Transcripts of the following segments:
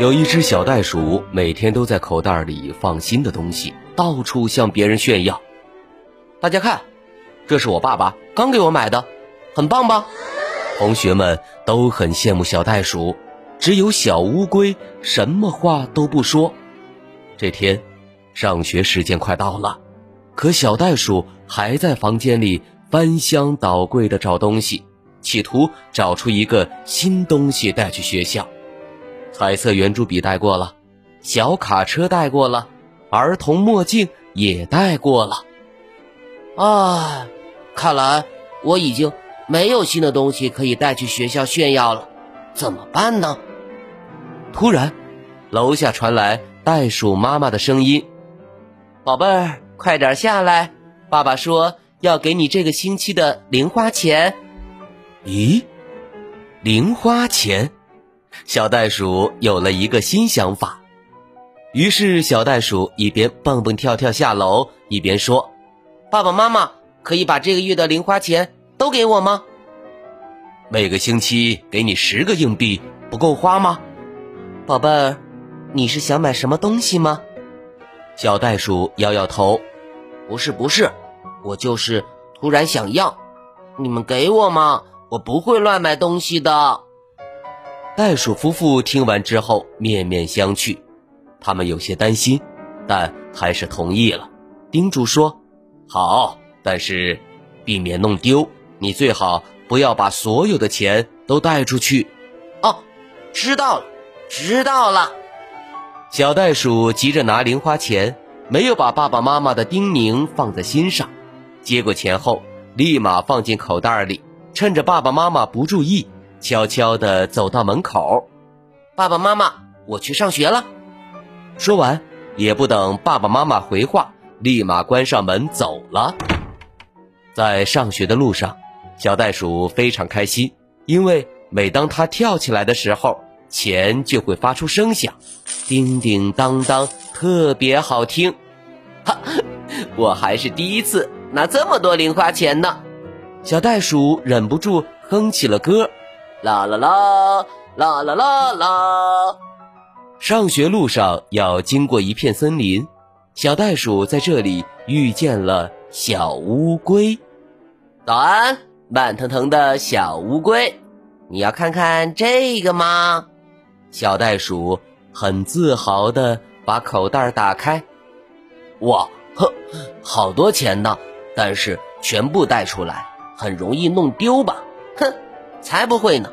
有一只小袋鼠，每天都在口袋里放新的东西，到处向别人炫耀。大家看，这是我爸爸刚给我买的，很棒吧？同学们都很羡慕小袋鼠，只有小乌龟什么话都不说。这天，上学时间快到了，可小袋鼠还在房间里翻箱倒柜的找东西，企图找出一个新东西带去学校。彩色圆珠笔带过了，小卡车带过了，儿童墨镜也带过了。啊，看来我已经没有新的东西可以带去学校炫耀了，怎么办呢？突然，楼下传来袋鼠妈妈的声音：“宝贝儿，快点下来，爸爸说要给你这个星期的零花钱。”咦，零花钱？小袋鼠有了一个新想法，于是小袋鼠一边蹦蹦跳跳下楼，一边说：“爸爸妈妈，可以把这个月的零花钱都给我吗？每个星期给你十个硬币，不够花吗？”宝贝儿，你是想买什么东西吗？小袋鼠摇摇头：“不是，不是，我就是突然想要。你们给我吗？我不会乱买东西的。”袋鼠夫妇听完之后面面相觑，他们有些担心，但还是同意了，叮嘱说：“好，但是避免弄丢，你最好不要把所有的钱都带出去。”哦，知道了，知道了。小袋鼠急着拿零花钱，没有把爸爸妈妈的叮咛放在心上，接过钱后立马放进口袋里，趁着爸爸妈妈不注意。悄悄地走到门口，爸爸妈妈，我去上学了。说完，也不等爸爸妈妈回话，立马关上门走了。在上学的路上，小袋鼠非常开心，因为每当它跳起来的时候，钱就会发出声响，叮叮当当，特别好听。哈，我还是第一次拿这么多零花钱呢。小袋鼠忍不住哼起了歌。啦啦啦啦啦啦啦！上学路上要经过一片森林，小袋鼠在这里遇见了小乌龟。早安，慢腾腾的小乌龟，你要看看这个吗？小袋鼠很自豪的把口袋打开。哇，呵，好多钱呢！但是全部带出来很容易弄丢吧？哼！才不会呢！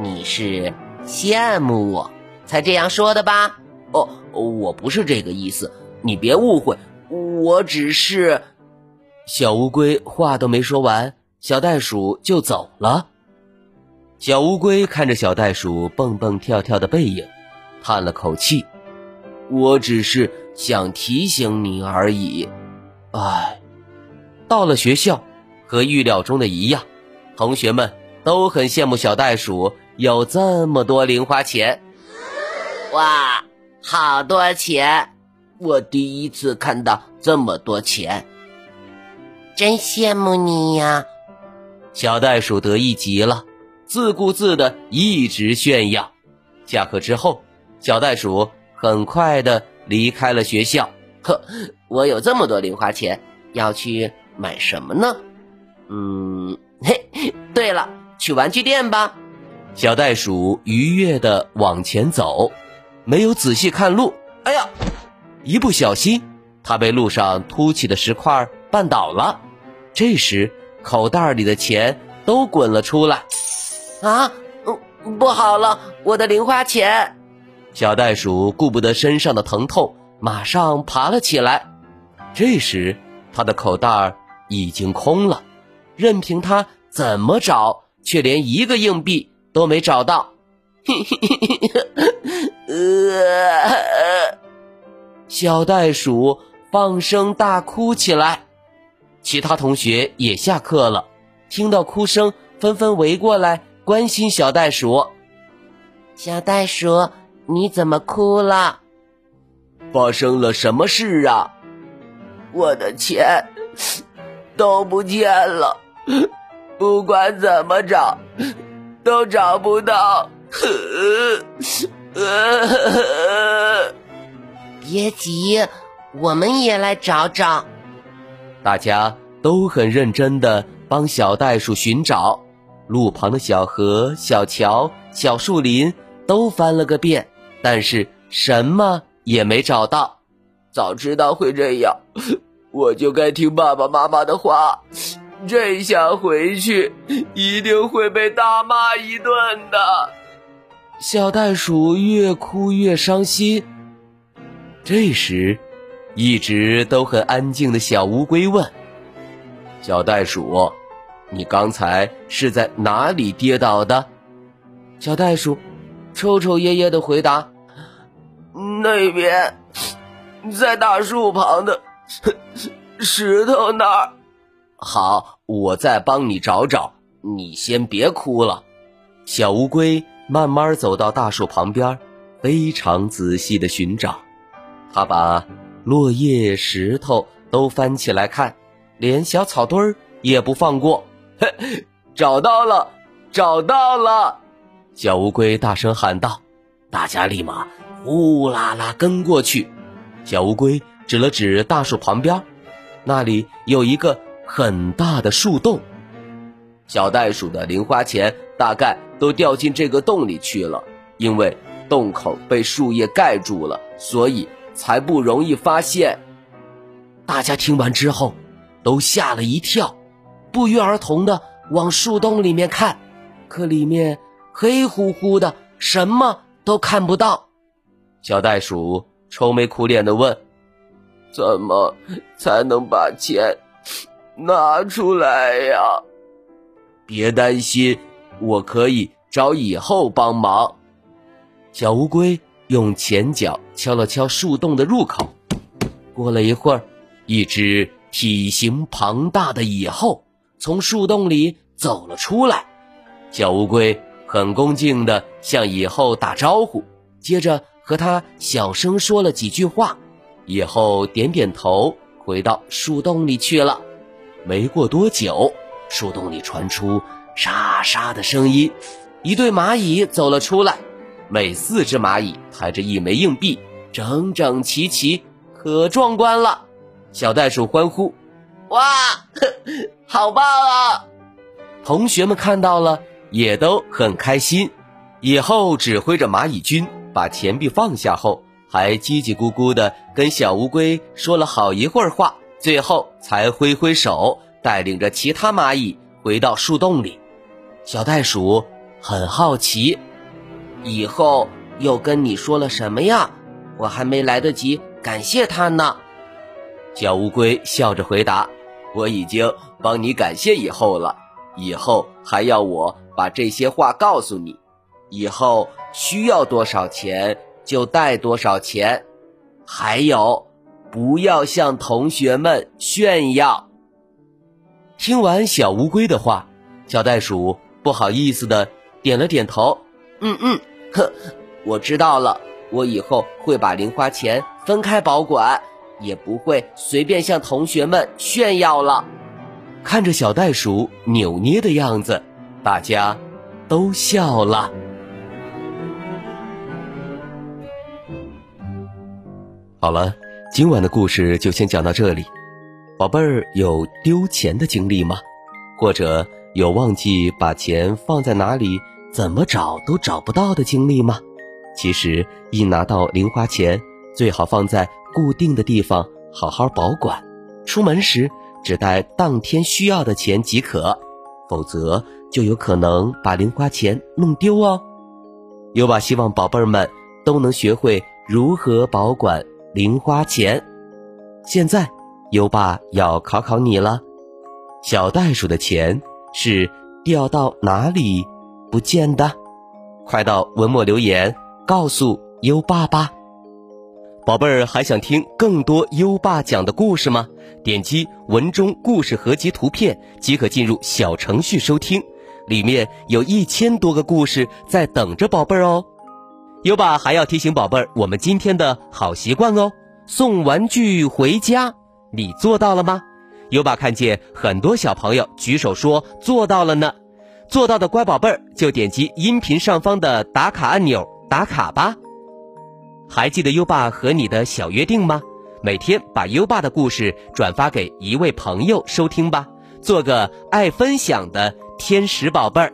你是羡慕我才这样说的吧？哦，我不是这个意思，你别误会，我只是……小乌龟话都没说完，小袋鼠就走了。小乌龟看着小袋鼠蹦蹦跳跳的背影，叹了口气：“我只是想提醒你而已。”唉，到了学校，和预料中的一样，同学们。都很羡慕小袋鼠有这么多零花钱，哇，好多钱！我第一次看到这么多钱，真羡慕你呀！小袋鼠得意极了，自顾自的一直炫耀。下课之后，小袋鼠很快的离开了学校。呵，我有这么多零花钱，要去买什么呢？嗯，嘿，对了。去玩具店吧，小袋鼠愉悦的往前走，没有仔细看路。哎呀，一不小心，它被路上凸起的石块绊倒了。这时，口袋里的钱都滚了出来。啊，嗯不好了，我的零花钱！小袋鼠顾不得身上的疼痛，马上爬了起来。这时，它的口袋已经空了，任凭它怎么找。却连一个硬币都没找到。小袋鼠放声大哭起来。其他同学也下课了，听到哭声，纷纷围过来关心小袋鼠。小袋鼠，你怎么哭了？发生了什么事啊？我的钱都不见了，不管怎么找，都找不到。别急，我们也来找找。大家都很认真的帮小袋鼠寻找，路旁的小河、小桥、小树林都翻了个遍，但是什么也没找到。早知道会这样，我就该听爸爸妈妈的话。这下回去一定会被大骂一顿的。小袋鼠越哭越伤心。这时，一直都很安静的小乌龟问：“小袋鼠，你刚才是在哪里跌倒的？”小袋鼠抽抽噎噎的回答：“那边，在大树旁的石头那儿。”好，我再帮你找找。你先别哭了。小乌龟慢慢走到大树旁边，非常仔细的寻找。他把落叶、石头都翻起来看，连小草堆儿也不放过。嘿，找到了，找到了！小乌龟大声喊道。大家立马呼啦啦跟过去。小乌龟指了指大树旁边，那里有一个。很大的树洞，小袋鼠的零花钱大概都掉进这个洞里去了。因为洞口被树叶盖住了，所以才不容易发现。大家听完之后，都吓了一跳，不约而同的往树洞里面看，可里面黑乎乎的，什么都看不到。小袋鼠愁眉苦脸的问：“怎么才能把钱？”拿出来呀！别担心，我可以找蚁后帮忙。小乌龟用前脚敲了敲树洞的入口。过了一会儿，一只体型庞大的蚁后从树洞里走了出来。小乌龟很恭敬地向蚁后打招呼，接着和他小声说了几句话。蚁后点点头，回到树洞里去了。没过多久，树洞里传出沙沙的声音，一对蚂蚁走了出来。每四只蚂蚁抬着一枚硬币，整整齐齐，可壮观了。小袋鼠欢呼：“哇，好棒啊！”同学们看到了，也都很开心。以后指挥着蚂蚁军把钱币放下后，还叽叽咕咕地跟小乌龟说了好一会儿话。最后才挥挥手，带领着其他蚂蚁回到树洞里。小袋鼠很好奇，以后又跟你说了什么呀？我还没来得及感谢他呢。小乌龟笑着回答：“我已经帮你感谢以后了，以后还要我把这些话告诉你。以后需要多少钱就带多少钱，还有。”不要向同学们炫耀。听完小乌龟的话，小袋鼠不好意思的点了点头。嗯嗯，呵，我知道了，我以后会把零花钱分开保管，也不会随便向同学们炫耀了。看着小袋鼠扭捏的样子，大家都笑了。好了。今晚的故事就先讲到这里，宝贝儿有丢钱的经历吗？或者有忘记把钱放在哪里，怎么找都找不到的经历吗？其实一拿到零花钱，最好放在固定的地方，好好保管。出门时只带当天需要的钱即可，否则就有可能把零花钱弄丢哦。优爸希望宝贝儿们都能学会如何保管。零花钱，现在优爸要考考你了。小袋鼠的钱是掉到哪里不见的？快到文末留言告诉优爸吧。宝贝儿，还想听更多优爸讲的故事吗？点击文中故事合集图片即可进入小程序收听，里面有一千多个故事在等着宝贝儿哦。优爸还要提醒宝贝儿，我们今天的好习惯哦，送玩具回家，你做到了吗？优爸看见很多小朋友举手说做到了呢，做到的乖宝贝儿就点击音频上方的打卡按钮打卡吧。还记得优爸和你的小约定吗？每天把优爸的故事转发给一位朋友收听吧，做个爱分享的天使宝贝儿。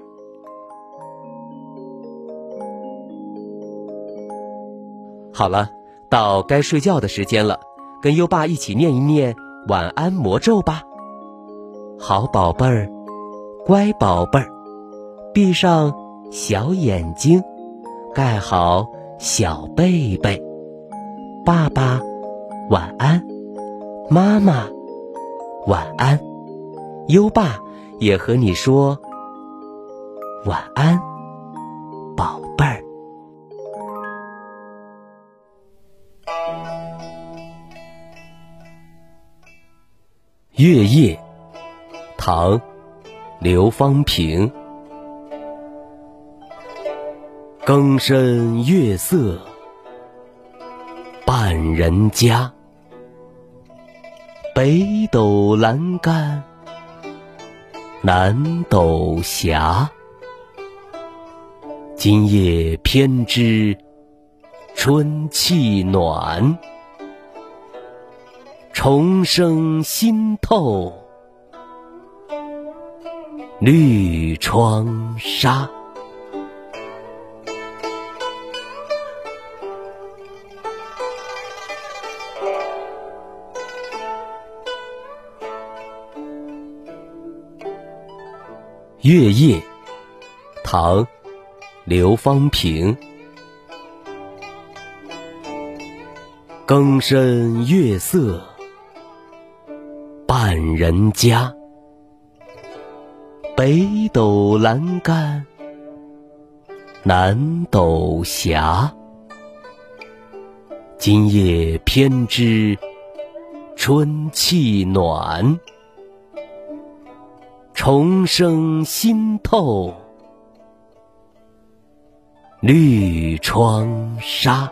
好了，到该睡觉的时间了，跟优爸一起念一念晚安魔咒吧。好宝贝儿，乖宝贝儿，闭上小眼睛，盖好小被被。爸爸，晚安；妈妈，晚安。优爸也和你说晚安，月夜，唐，刘方平。更深月色半人家，北斗阑干南斗斜。今夜偏知春气暖。重生心透绿窗纱，月夜，唐，刘方平。更深月色。半人家，北斗阑干南斗斜。今夜偏知春气暖，重生新透绿窗纱。